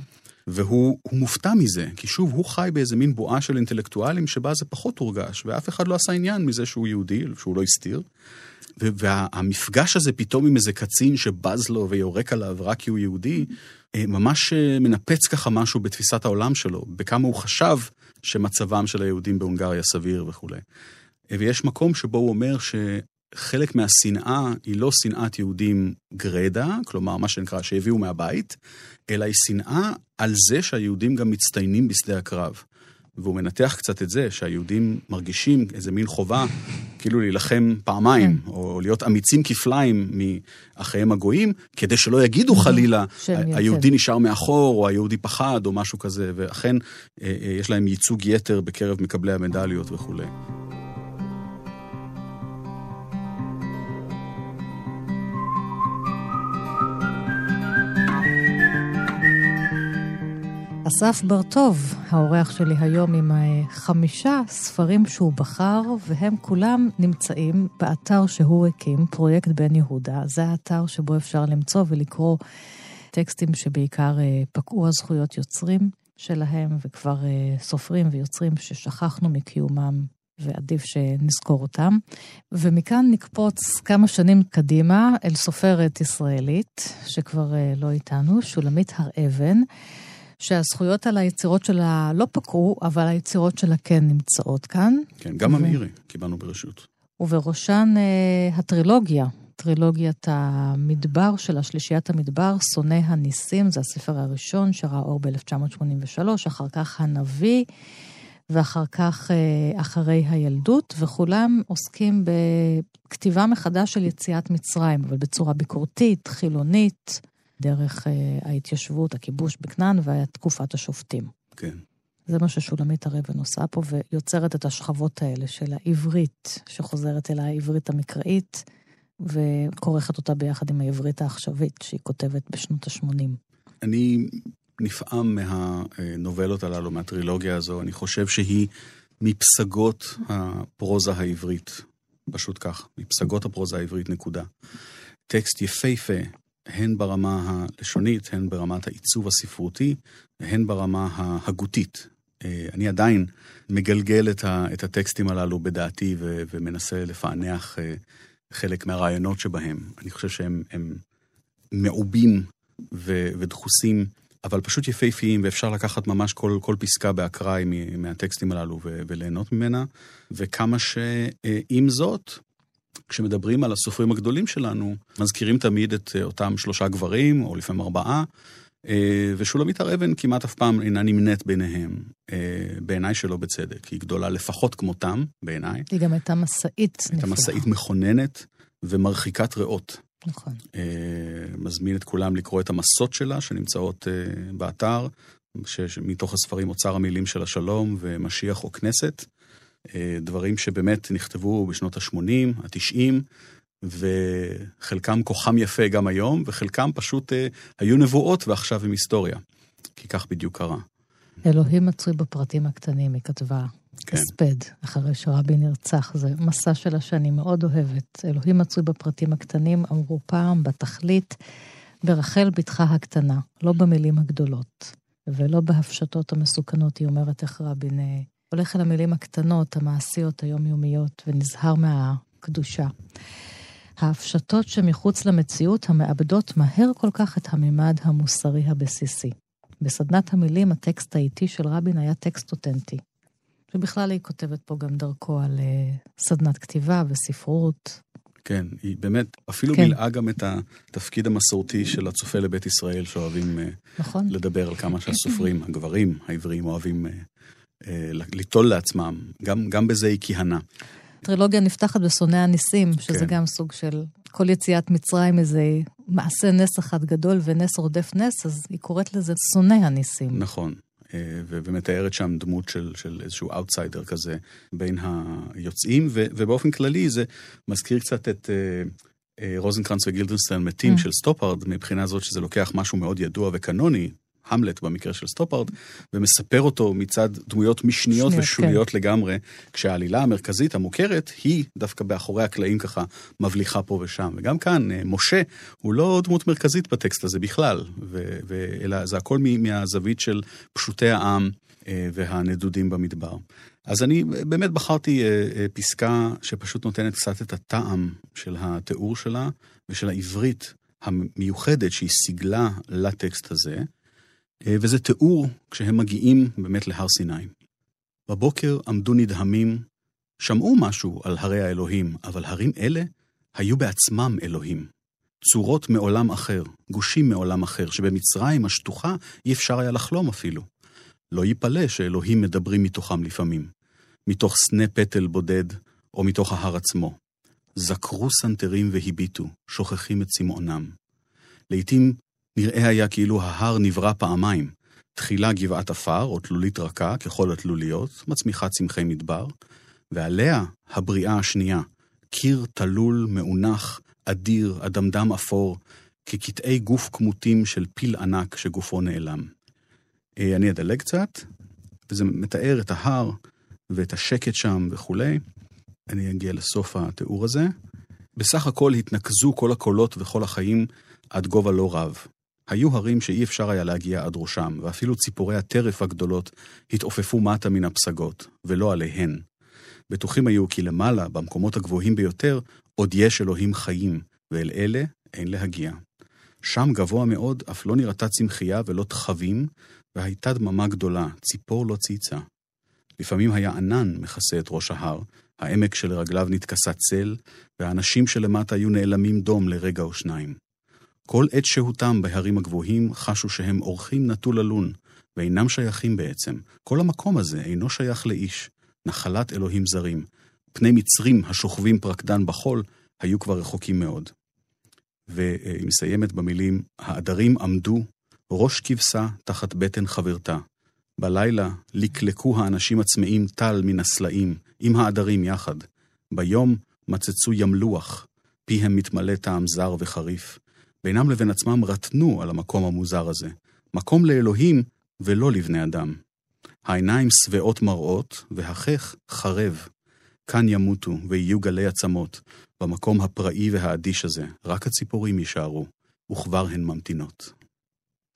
והוא מופתע מזה, כי שוב, הוא חי באיזה מין בועה של אינטלקטואלים שבה זה פחות הורגש, ואף אחד לא עשה עניין מזה שהוא יהודי, שהוא לא הסתיר. והמפגש הזה פתאום עם איזה קצין שבז לו ויורק עליו רק כי הוא יהודי, אה, ממש אה, מנפץ ככה משהו בתפיסת העולם שלו, בכמה הוא חשב שמצבם של היהודים בהונגריה סביר וכולי. אה, ויש מקום שבו הוא אומר שחלק מהשנאה היא לא שנאת יהודים גרדה, כלומר מה שנקרא שהביאו מהבית, אלא היא שנאה על זה שהיהודים גם מצטיינים בשדה הקרב. והוא מנתח קצת את זה, שהיהודים מרגישים איזה מין חובה, כאילו להילחם פעמיים, כן. או להיות אמיצים כפליים מאחיהם הגויים, כדי שלא יגידו חלילה, היהודי. נשאר מאחור, או היהודי פחד, או משהו כזה, ואכן אה, אה, יש להם ייצוג יתר בקרב מקבלי המדליות וכולי. אסף בר-טוב, האורח שלי היום עם חמישה ספרים שהוא בחר, והם כולם נמצאים באתר שהוא הקים, פרויקט בן יהודה. זה האתר שבו אפשר למצוא ולקרוא טקסטים שבעיקר אה, פקעו הזכויות יוצרים שלהם, וכבר אה, סופרים ויוצרים ששכחנו מקיומם ועדיף שנזכור אותם. ומכאן נקפוץ כמה שנים קדימה אל סופרת ישראלית, שכבר אה, לא איתנו, שולמית הר אבן. שהזכויות על היצירות שלה לא פקעו, אבל היצירות שלה כן נמצאות כאן. כן, גם ו... קיבלנו ברשות. ובראשן uh, הטרילוגיה, טרילוגיית המדבר של השלישיית המדבר, שונא הניסים, זה הספר הראשון שראה אור ב-1983, אחר כך הנביא, ואחר כך uh, אחרי הילדות, וכולם עוסקים בכתיבה מחדש של יציאת מצרים, אבל בצורה ביקורתית, חילונית, דרך אה, ההתיישבות, הכיבוש בכנען ותקופת השופטים. כן. זה מה ששולמית הר אבן עושה פה, ויוצרת את השכבות האלה של העברית, שחוזרת אל העברית המקראית, וכורכת אותה ביחד עם העברית העכשווית, שהיא כותבת בשנות ה-80. אני נפעם מהנובלות הללו, מהטרילוגיה הזו. אני חושב שהיא מפסגות הפרוזה העברית. פשוט כך, מפסגות הפרוזה העברית, נקודה. טקסט יפהפה, הן ברמה הלשונית, הן ברמת העיצוב הספרותי, הן ברמה ההגותית. אה, אני עדיין מגלגל את הטקסטים הללו בדעתי ו- ומנסה לפענח אה, חלק מהרעיונות שבהם. אני חושב שהם מעובים ו- ודחוסים, אבל פשוט יפהפיים, ואפשר לקחת ממש כל, כל פסקה באקראי מהטקסטים הללו ו- וליהנות ממנה. וכמה שעם זאת, כשמדברים על הסופרים הגדולים שלנו, מזכירים תמיד את אה, אותם שלושה גברים, או לפעמים ארבעה, אה, ושולמית הר אבן כמעט אף פעם אינה נמנית ביניהם, אה, בעיניי שלא בצדק. היא גדולה לפחות כמותם, בעיניי. היא גם הייתה משאית נפלאה. הייתה משאית מכוננת ומרחיקת ריאות. נכון. מזמין את כולם לקרוא את המסות שלה, שנמצאות באתר, מתוך הספרים אוצר המילים של השלום ומשיח או כנסת. אה, דברים שבאמת נכתבו בשנות ה-80, ה-90, וחלקם כוחם יפה גם היום, וחלקם פשוט אה, היו נבואות ועכשיו הם היסטוריה. כי כך בדיוק קרה. אלוהים מצוי בפרטים הקטנים, היא כתבה. כן. הספד, אחרי שרבין נרצח, זה מסע שלה שאני מאוד אוהבת. אלוהים מצוי בפרטים הקטנים, אמרו פעם, בתכלית, ברחל בתך הקטנה, לא במילים הגדולות, ולא בהפשטות המסוכנות, היא אומרת איך רבין אה, הולך אל המילים הקטנות, המעשיות, היומיומיות, ונזהר מהקדושה. ההפשטות שמחוץ למציאות המאבדות מהר כל כך את הממד המוסרי הבסיסי. בסדנת המילים, הטקסט האיטי של רבין היה טקסט אותנטי. ובכלל היא כותבת פה גם דרכו על uh, סדנת כתיבה וספרות. כן, היא באמת אפילו כן. מילאה גם את התפקיד המסורתי של הצופה לבית ישראל, שאוהבים אה, נכון. לדבר על כמה שהסופרים, הגברים העבריים, אוהבים אה, ליטול לעצמם, גם, גם בזה היא כיהנה. טרילוגיה נפתחת בשונא הניסים, שזה כן. גם סוג של כל יציאת מצרים איזה מעשה נס אחד גדול ונס רודף נס, אז היא קוראת לזה שונא הניסים. נכון. אה, ומתארת שם דמות של, של איזשהו אאוטסיידר כזה בין היוצאים, ו, ובאופן כללי זה מזכיר קצת את אה, רוזנקרנץ וגילדנשטרן מתים אממ. של סטופארד, מבחינה זאת שזה לוקח משהו מאוד ידוע וקנוני, המלט במקרה של סטופארד, ומספר אותו מצד דמויות משניות שניות, ושוליות כן. לגמרי, כשהעלילה המרכזית המוכרת היא דווקא באחורי הקלעים ככה מבליחה פה ושם. וגם כאן, אה, משה הוא לא דמות מרכזית בטקסט הזה בכלל, ו- ו- אלא זה הכל מהזווית של פשוטי העם אה, והנדודים במדבר. אז אני באמת בחרתי פסקה שפשוט נותנת קצת את הטעם של התיאור שלה ושל העברית המיוחדת שהיא סיגלה לטקסט הזה, אה, וזה תיאור כשהם מגיעים באמת להר סיני. בבוקר עמדו נדהמים, שמעו משהו על הרי האלוהים, אבל הרים אלה היו בעצמם אלוהים. צורות מעולם אחר, גושים מעולם אחר, שבמצרים השטוחה אי אפשר היה לחלום אפילו. לא ייפלא שאלוהים מדברים מתוכם לפעמים, מתוך סנה פטל בודד, או מתוך ההר עצמו. זקרו סנטרים והביטו, שוכחים את צמאונם. לעתים נראה היה כאילו ההר נברא פעמיים, תחילה גבעת עפר או תלולית רכה, ככל התלוליות, מצמיחה צמחי מדבר, ועליה הבריאה השנייה, קיר תלול, מאונח, אדיר, אדמדם אפור, כקטעי גוף כמותים של פיל ענק שגופו נעלם. אה, אני אדלג קצת, וזה מתאר את ההר ואת השקט שם וכולי. אני אגיע לסוף התיאור הזה. בסך הכל התנקזו כל הקולות וכל החיים עד גובה לא רב. היו הרים שאי אפשר היה להגיע עד ראשם, ואפילו ציפורי הטרף הגדולות התעופפו מטה מן הפסגות, ולא עליהן. בטוחים היו כי למעלה, במקומות הגבוהים ביותר, עוד יש אלוהים חיים, ואל אלה אין להגיע. שם גבוה מאוד אף לא נראתה צמחייה ולא תחבים, והייתה דממה גדולה, ציפור לא צייצה. לפעמים היה ענן מכסה את ראש ההר, העמק שלרגליו נתכסה צל, והאנשים שלמטה היו נעלמים דום לרגע או שניים. כל עת שהותם בהרים הגבוהים חשו שהם אורחים נטול ללון, ואינם שייכים בעצם. כל המקום הזה אינו שייך לאיש, נחלת אלוהים זרים. פני מצרים השוכבים פרקדן בחול היו כבר רחוקים מאוד. והיא מסיימת במילים, העדרים עמדו, ראש כבשה תחת בטן חברתה. בלילה לקלקו האנשים הצמאים טל מן הסלעים, עם העדרים יחד. ביום מצצו ימלוח, פיהם מתמלא טעם זר וחריף. בינם לבין עצמם רטנו על המקום המוזר הזה. מקום לאלוהים ולא לבני אדם. העיניים שבעות מראות, והחך חרב. כאן ימותו ויהיו גלי עצמות, במקום הפראי והאדיש הזה, רק הציפורים יישארו, וכבר הן ממתינות.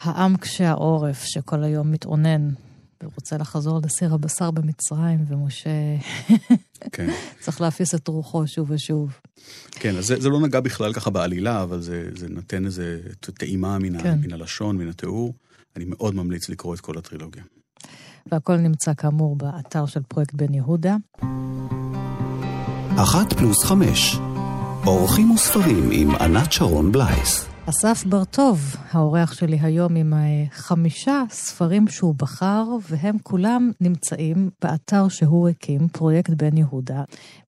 העם קשה העורף שכל היום מתאונן ורוצה לחזור לסיר הבשר במצרים, ומשה כן. [LAUGHS] צריך להפיס את רוחו שוב ושוב. כן, אז זה, זה לא נגע בכלל ככה בעלילה, אבל זה, זה נותן איזה טעימה מן, כן. מן הלשון, מן התיאור. אני מאוד ממליץ לקרוא את כל הטרילוגיה. והכל נמצא כאמור באתר של פרויקט בן יהודה. אחת פלוס חמש, אורחים וספרים עם ענת שרון בלייס. אסף בר-טוב, האורח שלי היום עם חמישה ספרים שהוא בחר, והם כולם נמצאים באתר שהוא הקים, פרויקט בן יהודה.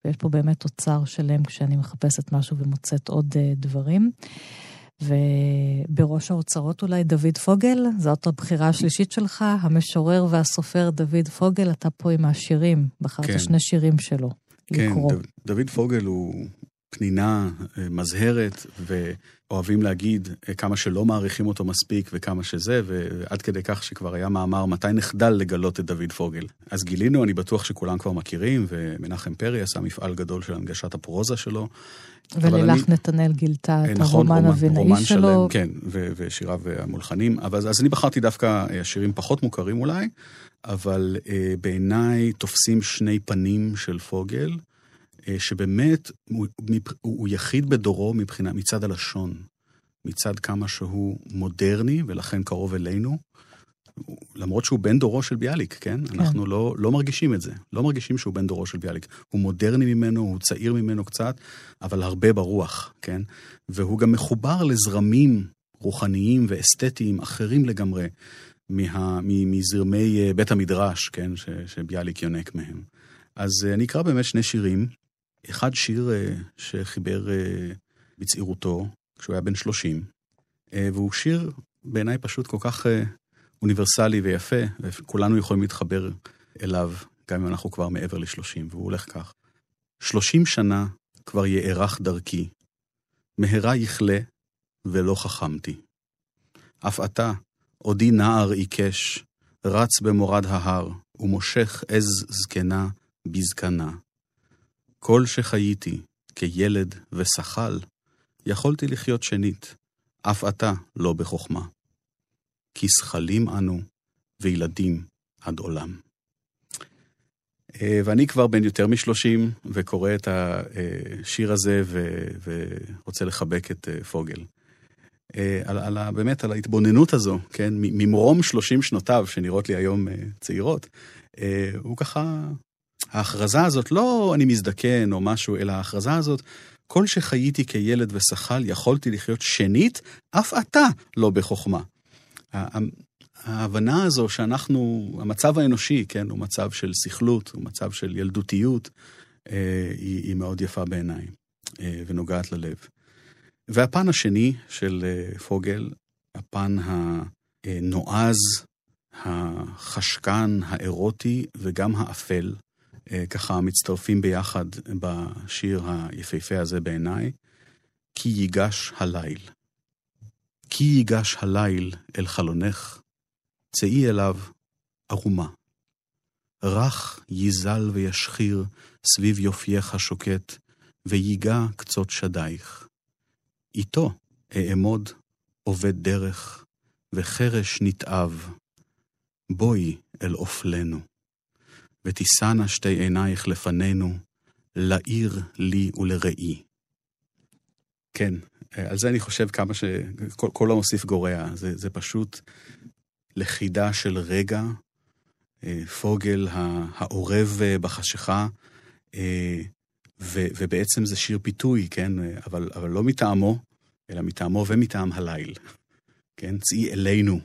ויש פה באמת אוצר שלם כשאני מחפשת משהו ומוצאת עוד uh, דברים. ובראש האוצרות אולי דוד פוגל, זאת הבחירה השלישית שלך, המשורר והסופר דוד פוגל, אתה פה עם השירים, בחרת כן. שני שירים שלו. כן, לקרוא. דוד פוגל הוא פנינה אה, מזהרת, ואוהבים להגיד אה, כמה שלא מעריכים אותו מספיק וכמה שזה, ועד כדי כך שכבר היה מאמר מתי נחדל לגלות את דוד פוגל. אז גילינו, אני בטוח שכולם כבר מכירים, ומנחם פרי עשה מפעל גדול של הנגשת הפרוזה שלו. ולילך אני... נתנאל גילתה את נכון, הרומן אבינאי שלו. שלם, כן, ו- ושיריו המולחנים. אבל אז אני בחרתי דווקא אה, שירים פחות מוכרים אולי, אבל אה, בעיניי תופסים שני פנים של פוגל. אה, שבאמת הוא, הוא יחיד בדורו מבחינה, מצד הלשון, מצד כמה שהוא מודרני ולכן קרוב אלינו, למרות שהוא בן דורו של ביאליק, כן? כן. אנחנו לא, לא מרגישים את זה. לא מרגישים שהוא בן דורו של ביאליק. הוא מודרני ממנו, הוא צעיר ממנו קצת, אבל הרבה ברוח, כן? והוא גם מחובר לזרמים רוחניים ואסתטיים אחרים לגמרי מה, מזרמי אה, בית המדרש, כן? ש, שביאליק יונק מהם. אז אה, אני אקרא באמת שני שירים אחד שיר אה, שחיבר אה, בצעירותו, כשהוא היה בן 30, אה, והוא שיר בעיניי פשוט כל כך אוניברסלי ויפה, וכולנו יכולים להתחבר אליו, גם אם אנחנו כבר מעבר ל-30, והוא הולך כך: 30 שנה כבר יארך דרכי, מהרה יכלה ולא חכמתי. אף אתה, עודי נער עיקש, רץ במורד ההר, ומושך עז זקנה בזקנה. כל שחייתי, כילד ושחל, יכולתי לחיות שנית, אף אתה לא בחוכמה. כי זכלים אנו, וילדים עד עולם. אה, ואני כבר בן יותר משלושים, וקורא את השיר הזה, ורוצה לחבק את אה, פוגל. אה, על, על, באמת על ההתבוננות הזו, כן, ממרום שלושים שנותיו, שנראות לי היום צעירות, הוא ככה, ההכרזה הזאת, לא אני מזדקן או משהו, אלא ההכרזה הזאת, כל שחייתי כילד ושחל, יכולתי לחיות שנית, אף אתה לא בחוכמה. ההבנה הזו שאנחנו, המצב האנושי, כן, הוא מצב של סכלות, הוא מצב של ילדותיות, אה, היא, מאוד יפה בעיניי אה, ונוגעת ללב. והפן השני של אה, פוגל, הפן הנועז, החשקן, האירוטי וגם האפל, ככה מצטרפים ביחד בשיר היפהפה הזה בעיניי, כי ייגש הליל. כי ייגש הליל אל חלונך, צאי אליו ערומה. רך ייזל וישחיר סביב יופייך השוקט, ויגע קצות שדייך. איתו אעמוד עובד דרך, וחרש נתעב. בואי אל אופלנו, ותישאנה שתי עינייך לפנינו, לעיר לי ולראי. כן, על זה אני חושב כמה ש... כל, כל המוסיף גורע. זה, זה פשוט לכידה של רגע, אה, פוגל העורב אה, בחשיכה, אה, ו, ובעצם זה שיר פיתוי, כן? אבל, אבל לא מטעמו, אלא מטעמו ומטעם הליל. כן? צאי אלינו,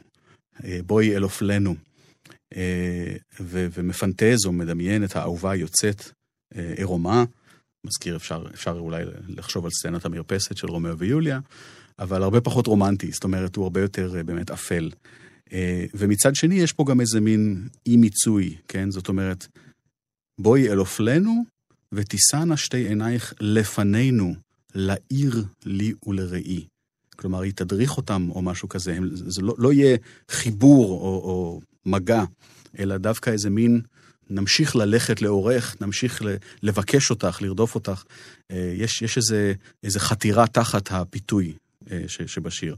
בואי אל אופלנו. ו, ומפנטז או מדמיין את האהובה היוצאת עירומה. מזכיר, אפשר, אפשר אולי לחשוב על סצנת המרפסת של רומאו ויוליה, אבל הרבה פחות רומנטי, זאת אומרת, הוא הרבה יותר באמת אפל. אה, ומצד שני, יש פה גם איזה מין אי-מיצוי, כן? זאת אומרת, בואי אל אופלנו, ותישאנה שתי עינייך לפנינו, לעיר לי ולראי. כלומר, היא תדריך אותם או משהו כזה, זה לא, לא יהיה חיבור או, או מגע, אלא דווקא איזה מין, נמשיך ללכת לאורך, נמשיך לבקש אותך, לרדוף אותך. אה, יש, יש איזה, איזה חתירה תחת הפיתוי אה, שבשיר.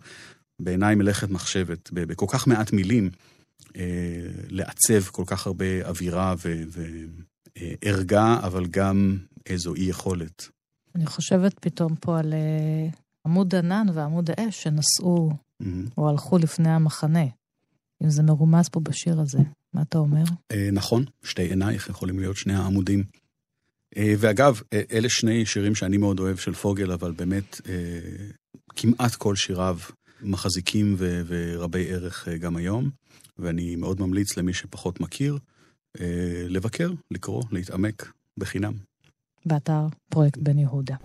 בעיניי מלאכת מחשבת, בכל כך מעט מילים, אה, לעצב כל כך הרבה אווירה וערגה, אבל גם איזו אי יכולת. אני חושבת פתאום פה על עמוד ענן ועמוד האש שנסעו mm-hmm. או הלכו לפני המחנה. אם זה מרומז פה בשיר הזה, מה אתה אומר? אה, נכון, שתי עינייך יכולים להיות שני העמודים. ואגב, אלה שני שירים שאני מאוד אוהב של פוגל, אבל באמת כמעט כל שיריו מחזיקים ו- ורבי ערך אה, גם היום, ואני מאוד ממליץ למי שפחות מכיר, אה, לבקר, לקרוא, להתעמק בחינם. באתר פרויקט בן יהודה.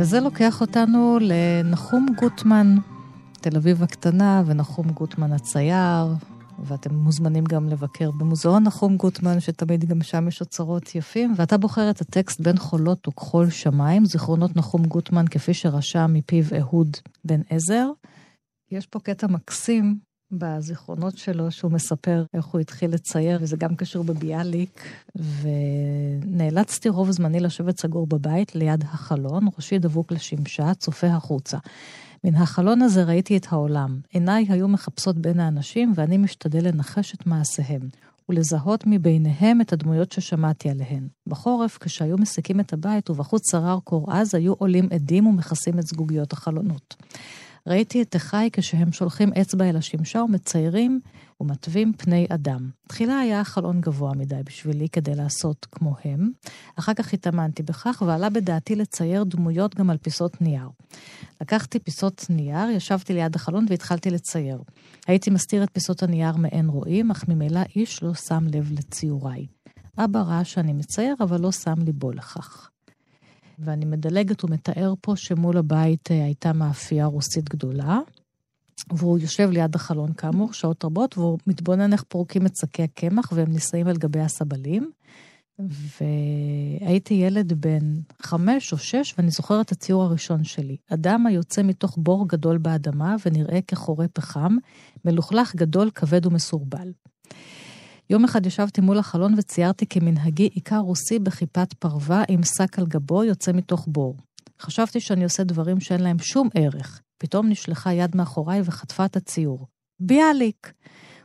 וזה לוקח אותנו לנחום גוטמן, תל אביב הקטנה, ונחום גוטמן הצייר, ואתם מוזמנים גם לבקר במוזיאון נחום גוטמן, שתמיד גם שם יש אוצרות יפים, ואתה בוחר את הטקסט בין חולות וכחול שמיים, זיכרונות נחום גוטמן, כפי שרשם מפיו אהוד בן עזר. יש פה קטע מקסים בזיכרונות שלו, שהוא מספר איך הוא התחיל לצייר, וזה גם קשור בביאליק, ונאלצתי רוב זמני לשבת סגור בבית ליד החלון, ראשי דבוק לשמשה, צופה החוצה. מן החלון הזה ראיתי את העולם. עיניי היו מחפשות בין האנשים, ואני משתדל לנחש את מעשיהם, ולזהות מביניהם את הדמויות ששמעתי עליהן. בחורף, כשהיו מסיקים את הבית ובחוץ שרר קור עז, היו עולים עדים ומכסים את זגוגיות החלונות. ראיתי את אחי כשהם שולחים אצבע אל השמשה ומציירים ומתווים פני אדם. תחילה היה החלון גבוה מדי בשבילי כדי לעשות כמוהם, אחר כך התאמנתי בכך ועלה בדעתי לצייר דמויות גם על פיסות נייר. לקחתי פיסות נייר, ישבתי ליד החלון והתחלתי לצייר. הייתי מסתיר את פיסות הנייר מעין רואים, אך ממילא איש לא שם לב לציוריי. אבא ראה שאני מצייר, אבל לא שם ליבו לכך. ואני מדלגת ומתאר פה שמול הבית אה, הייתה מאפייה רוסית גדולה, והוא יושב ליד החלון כאמור שעות רבות, והוא מתבונן איך פורקים את שקי הקמח והם נישאים על גבי הסבלים. והייתי ילד בן חמש או שש, ואני זוכרת את הציור הראשון שלי. אדם היוצא מתוך בור גדול באדמה ונראה כחורה פחם, מלוכלך גדול, כבד ומסורבל. יום אחד ישבתי מול החלון וציירתי כמנהגי עיקר רוסי בכיפת פרווה עם שק על גבו יוצא מתוך בור. חשבתי שאני עושה דברים שאין להם שום ערך. פתאום נשלחה יד מאחוריי וחטפה את הציור. ביאליק!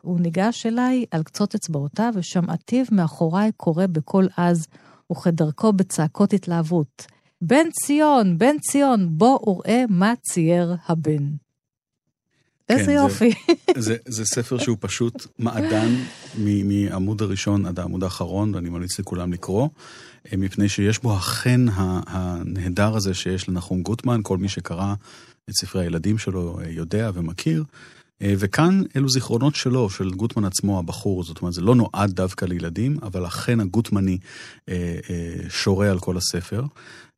הוא ניגש אליי על קצות אצבעותיו, ושמעתיו מאחוריי קורא בקול עז, וכדרכו בצעקות התלהבות. בן ציון, בן ציון, בוא וראה מה צייר הבן. איזה כן, יופי. זה, זה, זה ספר שהוא פשוט מעדן מעמוד הראשון עד העמוד האחרון, ואני ממליץ לכולם לקרוא, אה, מפני שיש בו החן הנהדר הזה שיש לנחום גוטמן, כל מי שקרא את ספרי הילדים שלו אה, יודע ומכיר. אה, וכאן אלו זיכרונות שלו, של גוטמן עצמו, הבחור, זאת אומרת, זה לא נועד דווקא לילדים, אבל החן הגוטמני שורה על כל הספר.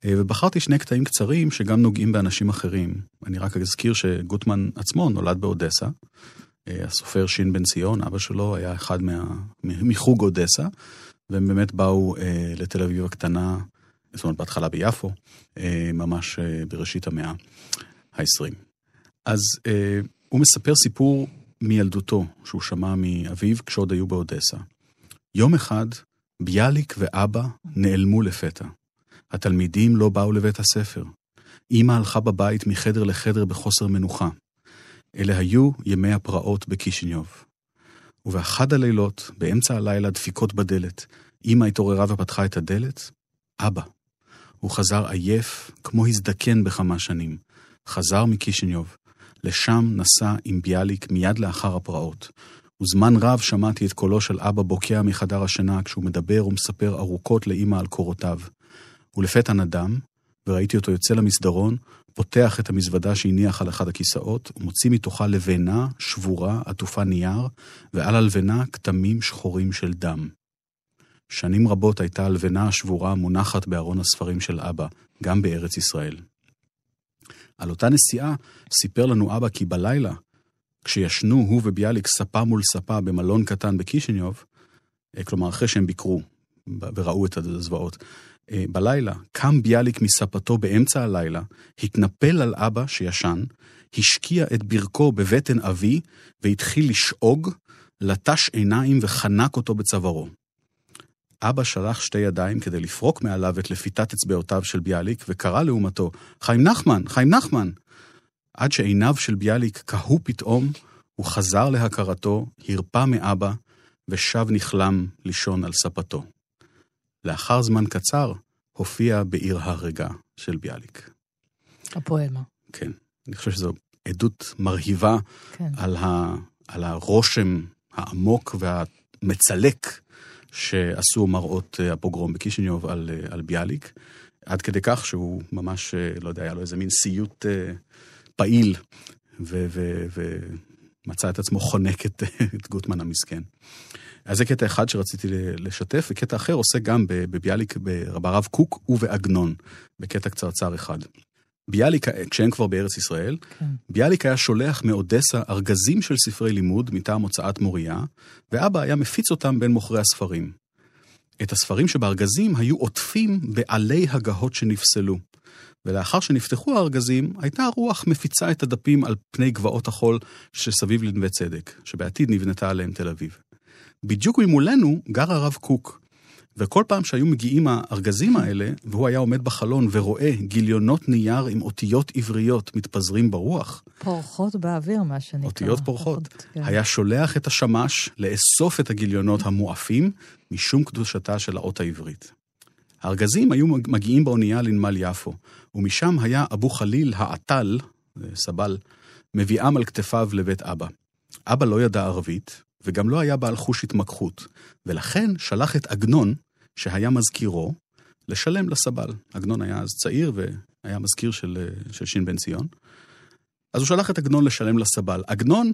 ובחרתי שני קטעים קצרים שגם נוגעים באנשים אחרים. אני רק אזכיר שגוטמן עצמו נולד באודסה. הסופר שין בן ציון, אבא שלו היה אחד מה, מחוג אודסה, והם באמת באו לתל אביב הקטנה, זאת אומרת, בהתחלה ביפו, ממש בראשית המאה ה-20. אז אה, הוא מספר סיפור מילדותו, שהוא שמע מאביו כשעוד היו באודסה. יום אחד, ביאליק ואבא נעלמו לפתע. התלמידים לא באו לבית הספר. אמא הלכה בבית מחדר לחדר בחוסר מנוחה. אלה היו ימי הפרעות בקישיניוב. ובאחד הלילות, באמצע הלילה, דפיקות בדלת. אמא התעוררה ופתחה את הדלת, אבא. הוא חזר עייף, כמו הזדקן בכמה שנים. חזר מקישיניוב. לשם נסע עם ביאליק מיד לאחר הפרעות. וזמן רב שמעתי את קולו של אבא בוקע מחדר השינה כשהוא מדבר ומספר ארוכות לאמא על קורותיו. ולפתע נדם, וראיתי אותו יוצא למסדרון, פותח את המזוודה שהניח על אחד הכיסאות, ומוציא מתוכה לבנה שבורה עטופה נייר, ועל הלבנה כתמים שחורים של דם. שנים רבות הייתה הלבנה השבורה מונחת בארון הספרים של אבא, גם בארץ ישראל. על אותה נסיעה סיפר לנו אבא כי בלילה, כשישנו הוא וביאליק ספה מול ספה במלון קטן בקישיניוב, אה, כלומר אחרי שהם ביקרו וראו את הזוועות, אה, בלילה קם ביאליק מספתו באמצע הלילה, התנפל על אבא שישן, השקיע את ברכו בבטן אבי והתחיל לשאוג, לטש עיניים וחנק אותו בצווארו. אבא שלח שתי ידיים כדי לפרוק מעליו את לפיתת אצבעותיו של ביאליק, וקרא לעומתו, חיים נחמן, חיים נחמן! עד שעיניו של ביאליק קהו פתאום, הוא חזר להכרתו, הרפא מאבא, ושב נכלם לישון על ספתו. לאחר זמן קצר, הופיע בעיר הרגע של ביאליק. הפואמה. כן, אני חושב שזו עדות מרהיבה כן. על, ה, על הרושם העמוק והמצלק שעשו מראות אה, הפוגרום בקישיניוב על, אה, על ביאליק, עד כדי כך שהוא ממש, אה, לא יודע, היה לו איזה מין סיוט פעיל, ומצא את עצמו חונק את, את גוטמן המסכן. אז זה קטע אחד שרציתי לשתף, וקטע אחר עושה גם בביאליק, ברב קוק ובעגנון, בקטע קצרצר אחד. ביאליק, כשהם כבר בארץ ישראל, כן. ביאליק היה שולח מאודסה ארגזים של ספרי לימוד מטעם הוצאת מוריה, ואבא היה מפיץ אותם בין מוכרי הספרים. את הספרים שבארגזים היו עוטפים בעלי הגהות שנפסלו. ולאחר שנפתחו הארגזים, הייתה הרוח מפיצה את הדפים על פני גבעות החול שסביב לנווה צדק, שבעתיד נבנתה עליהם תל אביב. בדיוק ממולנו גר הרב קוק, וכל פעם שהיו מגיעים הארגזים האלה, והוא היה עומד בחלון ורואה גיליונות נייר עם אותיות עבריות מתפזרים ברוח. פורחות באוויר, מה שנקרא. אותיות פורחות. כן. היה שולח את השמש לאסוף את הגיליונות המואפים, משום קדושתה של האות העברית. הארגזים היו מגיעים באונייה לנמל יפו, ומשם היה אבו חליל העטל, סבל, מביאם על כתפיו לבית אבא. אבא לא ידע ערבית, וגם לא היה בעל חוש התמקחות, ולכן שלח את עגנון, שהיה מזכירו, לשלם לסבל. עגנון היה אז צעיר והיה מזכיר של, של שין בן ציון. אז הוא שלח את עגנון לשלם לסבל. עגנון,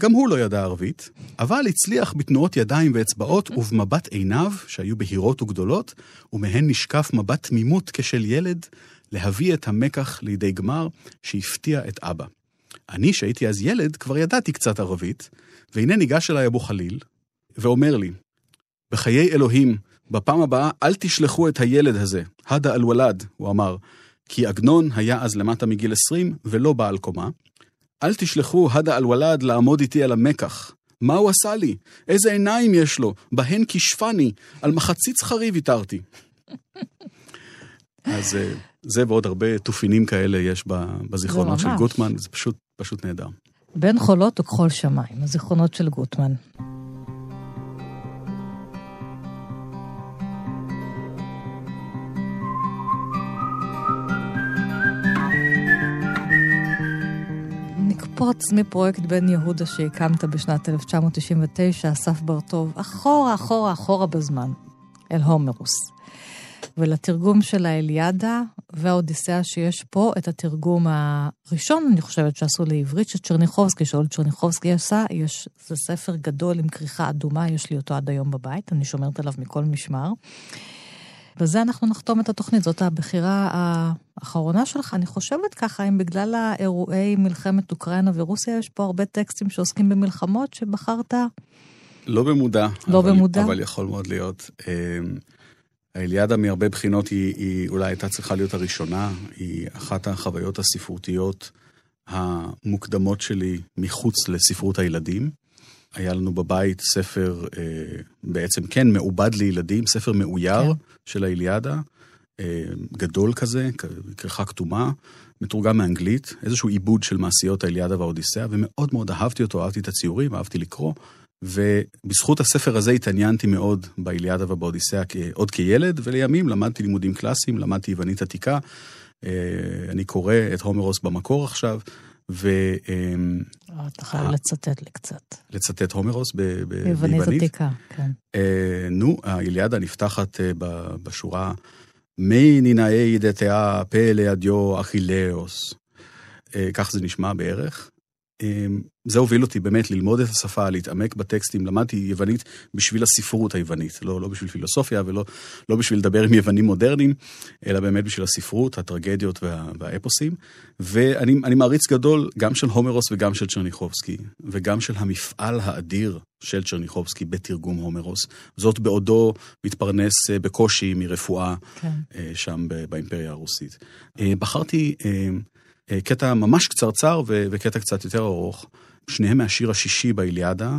גם הוא לא ידע ערבית, אבל הצליח בתנועות ידיים ואצבעות ובמבט עיניו, שהיו בהירות וגדולות, ומהן נשקף מבט תמימות כשל ילד, להביא את המקח לידי גמר שהפתיע את אבא. אני, שהייתי אז ילד, כבר ידעתי קצת ערבית, והנה ניגש אליי אבו חליל, ואומר לי, בחיי אלוהים, בפעם הבאה אל תשלחו את הילד הזה, הדה אל-ולד, הוא אמר, כי עגנון היה אז למטה מגיל 20 ולא בעל קומה. אל תשלחו הדה אל-ולד לעמוד איתי על המקח. מה הוא עשה לי? איזה עיניים יש לו? בהן כישפני, על מחצית זכרי ויתרתי. [LAUGHS] אז אה, זה ועוד הרבה תופינים כאלה יש בזיכרונות של גוטמן, זה פשוט, פשוט נהדר. בין חולות וכחול שמיים, הזיכרונות של גוטמן. נקפוץ מפרויקט בן יהודה שהקמת בשנת 1999, אסף בר-טוב, אחורה, אחורה, אחורה בזמן, אל הומרוס. ולתרגום של האליאדה והאודיסאה שיש פה, את התרגום הראשון, אני חושבת, שעשו לעברית, שצ'רניחובסקי, שאול צ'רניחובסקי עשה, יש, זה ספר גדול עם כריכה אדומה, יש לי אותו עד היום בבית, אני שומרת עליו מכל משמר. בזה אנחנו נחתום את התוכנית, זאת הבחירה האחרונה שלך. אני חושבת ככה, אם בגלל האירועי מלחמת אוקראינה ורוסיה, יש פה הרבה טקסטים שעוסקים במלחמות, שבחרת... לא במודע. לא אבל, במודע? אבל יכול מאוד להיות. אמ, האליאדה מהרבה בחינות היא, היא אולי הייתה צריכה להיות הראשונה, היא אחת החוויות הספרותיות המוקדמות שלי מחוץ לספרות הילדים. היה לנו בבית ספר, אה, בעצם כן, מעובד לילדים, ספר מאויר כן. של האליאדה, אה, גדול כזה, כריכה כתומה, מתורגם מאנגלית, איזשהו עיבוד של מעשיות האליאדה והאודיסאה, ומאוד מאוד אהבתי אותו, אהבתי את הציורים, אהבתי לקרוא. ובזכות הספר הזה התעניינתי מאוד באיליאדה ובאודיסאה עוד כילד, ולימים למדתי לימודים קלאסיים, למדתי יוונית עתיקה. אה, אני קורא את הומרוס במקור עכשיו, ו... אה, אתה חייב לצטט לי קצת. לצטט הומרוס ביוונית? יוונית עתיקה, כן. אה, נו, האיליאדה נפתחת בשורה מי נינאי דתאה פלא אדיו אכילאוס. כך זה נשמע בערך. אמ, זה הוביל אותי באמת ללמוד את השפה, להתעמק בטקסטים. למדתי יוונית בשביל הספרות היוונית, לא, לא בשביל פילוסופיה ולא לא בשביל לדבר עם יוונים מודרניים, אלא באמת בשביל הספרות, הטרגדיות וה, והאפוסים. ואני מעריץ גדול גם של הומרוס וגם של צ'רניחובסקי, וגם של המפעל האדיר של צ'רניחובסקי בתרגום הומרוס. זאת בעודו מתפרנס אה, בקושי מרפואה כן. אה, שם באימפריה הרוסית. אה, בחרתי... אה, קטע ממש קצרצר וקטע קצת יותר ארוך, שניהם מהשיר השישי באיליאדה,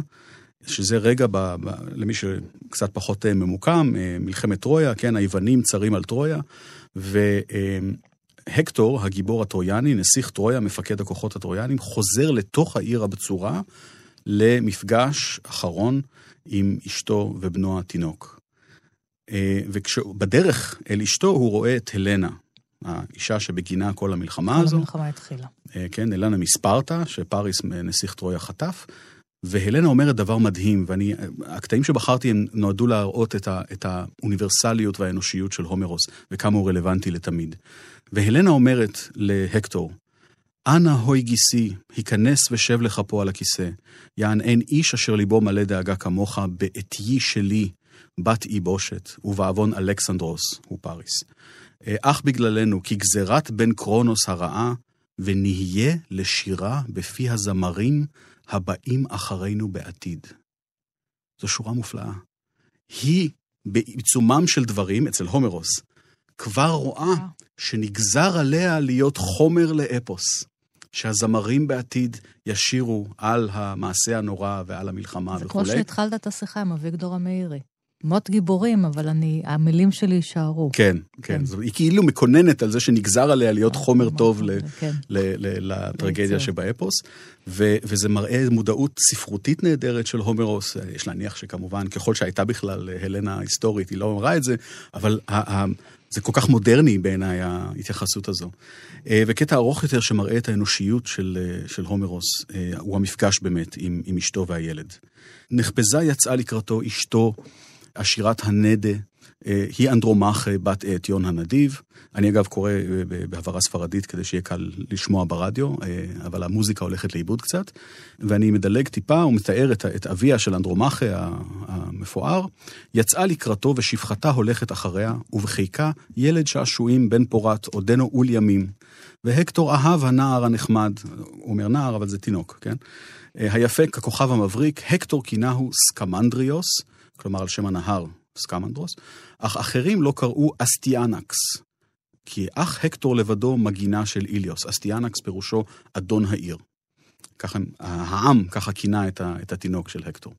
שזה רגע, ב, ב, למי שקצת פחות אה, ממוקם, אה, מלחמת טרויה, כן, היוונים צרים על טרויה, והקטור, הגיבור הטרויאני, נסיך טרויה, מפקד הכוחות הטרויאנים, חוזר לתוך העיר הבצורה למפגש אחרון עם אשתו ובנו התינוק. ובדרך אל אשתו הוא רואה את הלנה, האישה שבגינה כל המלחמה הזו. כל המלחמה התחילה. אה, כן, אלנה מספרטה, שפריס נסיך טרויה חטף. והלנה אומרת דבר מדהים, ואני, הקטעים שבחרתי הם נועדו להראות את, ה, את האוניברסליות והאנושיות של הומרוס, וכמה הוא רלוונטי לתמיד. והלנה אומרת להקטור, אנא הוי גיסי, היכנס ושב לך פה על הכיסא. יען אין איש אשר ליבו מלא דאגה כמוך, בעטיי שלי, בת אי בושת, ובעוון אלכסנדרוס, הוא פריס. אה, אך בגללנו, כי גזירת בן קרונוס הרעה, ונהיה לשירה בפי הזמרים הבאים אחרינו בעתיד. זו שורה מופלאה. היא, בעיצומם של דברים, אצל הומרוס, כבר רואה שנגזר עליה להיות חומר לאפוס, שהזמרים בעתיד ישירו על המעשה הנורא ועל המלחמה וכולי. זה כמו שהתחלת את השיחה עם אביגדור המאירי. מות גיבורים, אבל אני, המילים שלי יישארו. כן, כן. כן. היא כאילו מקוננת על זה שנגזר עליה להיות אה, חומר טוב ל, כן. ל, ל, לטרגדיה שבאפוס, ו, וזה מראה מודעות ספרותית נהדרת של הומרוס. יש להניח שכמובן, ככל שהייתה בכלל הלנה היסטורית, היא לא אמרה את זה, אבל ה, ה, זה כל כך מודרני בעיניי ההתייחסות הזו. אה, וקטע ארוך יותר שמראה את האנושיות של, אה, של הומרוס, הוא המפגש באמת עם, עם אשתו והילד. נחפזה יצאה לקראתו אשתו עשירת הנדה, אה, היא אנדרומחה בת אתיון הנדיב. אני אגב קורא אה, בהעברה ספרדית כדי שיהיה קל לשמוע ברדיו, אה, אבל המוזיקה הולכת לאיבוד קצת. ואני מדלג טיפה ומתאר את, את אביה של אנדרומחה המפואר. יצאה לקראתו ושפחתה הולכת אחריה, ובחיקה ילד שעשועים בן פורת עודנו עול ימים. והקטור אהב הנער הנחמד, הוא אומר נער אבל זה תינוק, כן? היפה ככוכב המבריק, הקטור כינהו סקמנדריוס. כלומר על שם הנהר, סקמנדרוס, אך אחרים לו קראו אסטיאנקס, כי אך הקטור לבדו מגינה של איליוס. אסטיאנקס פירושו אדון העיר. ככה, העם ככה כינה את, ה, את התינוק של הקטור.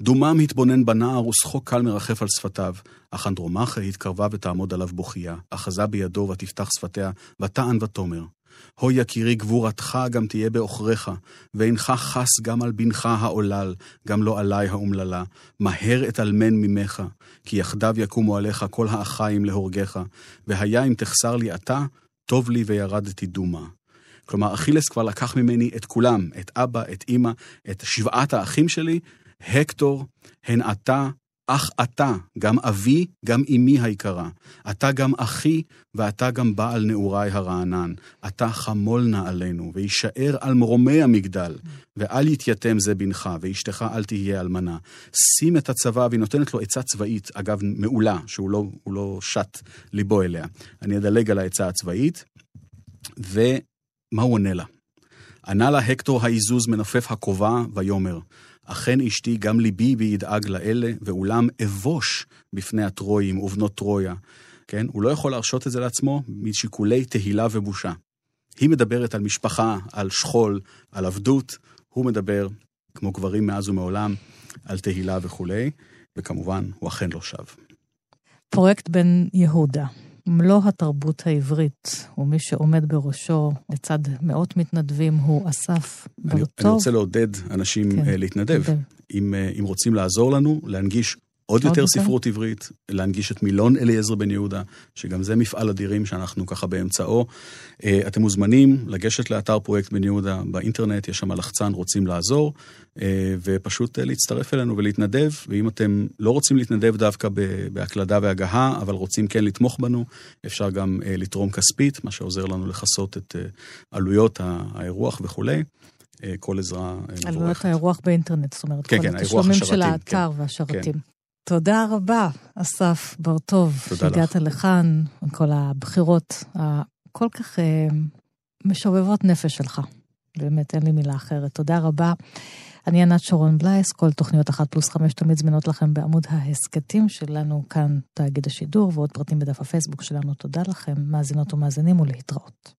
דומם התבונן בנער ושחוק קל מרחף על שפתיו, אך אנדרומחה התקרבה ותעמוד עליו בוכייה, אחזה בידו ותפתח שפתיה, וטען ותאמר. הו יקירי גבורתך גם תהיה בעוכריך, ואינך חס גם על בנך העולל, גם לא עלי האומללה. מהר אתאלמן ממך, כי יחדיו יקומו עליך כל האחיים להורגך, והיה אם תחסר לי אתה, טוב לי וירדתי דומה. כלומר, אכילס כבר לקח ממני את כולם, את אבא, את אימא, את שבעת האחים שלי, הקטור, הן אתה, אך אתה, גם אבי, גם אמי היקרה. אתה גם אחי, ואתה גם בעל נעוריי הרענן. אתה חמול נא עלינו, וישאר על מרומי המגדל, ואל יתייתם זה בנך, ואשתך אל תהיה אלמנה. שים את הצבא, והיא נותנת לו עצה צבאית, אגב, מעולה, שהוא לא, לא שט ליבו אליה. אני אדלג על העצה הצבאית, ומה הוא עונה לה? ענה לה הקטור העיזוז מנופף הכובע, ויאמר, אכן אשתי גם ליבי בידאג לאלה, ואולם אבוש בפני הטרויים ובנות טרויה. כן? הוא לא יכול להרשות את זה לעצמו משיקולי תהילה ובושה. היא מדברת על משפחה, על שכול, על עבדות, הוא מדבר, כמו גברים מאז ומעולם, על תהילה וכולי, וכמובן, הוא אכן לא שב. פרויקט בן יהודה, מלוא התרבות העברית, ומי שעומד בראשו לצד מאות מתנדבים הוא אסף ברטוב. אני רוצה לעודד אנשים כן, להתנדב. אם, אם רוצים לעזור לנו, להנגיש עוד יותר ספרות עברית, להנגיש את מילון אליעזר בן יהודה, שגם זה מפעל אדירים שאנחנו ככה באמצעו. אה, אתם מוזמנים לגשת לאתר פרויקט בן יהודה באינטרנט, יש שם לחצן רוצים לעזור, אה, ופשוט אה, להצטרף אלינו ולהתנדב, ואם אתם לא רוצים להתנדב דווקא בהקלדה והגהה, אבל רוצים כן לתמוך בנו, אפשר גם לתרום כספית, מה שעוזר לנו לכסות את עלויות האירוח וכולי. כל עזרה מבורכת. עלויות האירוח באינטרנט, זאת אומרת, כן, כל כן, התשלומים של האתר כן, והשרתים. כן. תודה רבה, אסף בר-טוב, שהגעת לך. לכאן, עם כל הבחירות הכל כך uh, משובבות נפש שלך. באמת, אין לי מילה אחרת. תודה רבה. אני ענת שרון בלייס, כל תוכניות אחת פלוס חמש תמיד זמינות לכם בעמוד ההסכתים שלנו, כאן תאגיד השידור, ועוד פרטים בדף הפייסבוק שלנו. תודה לכם, מאזינות ומאזינים, ולהתראות.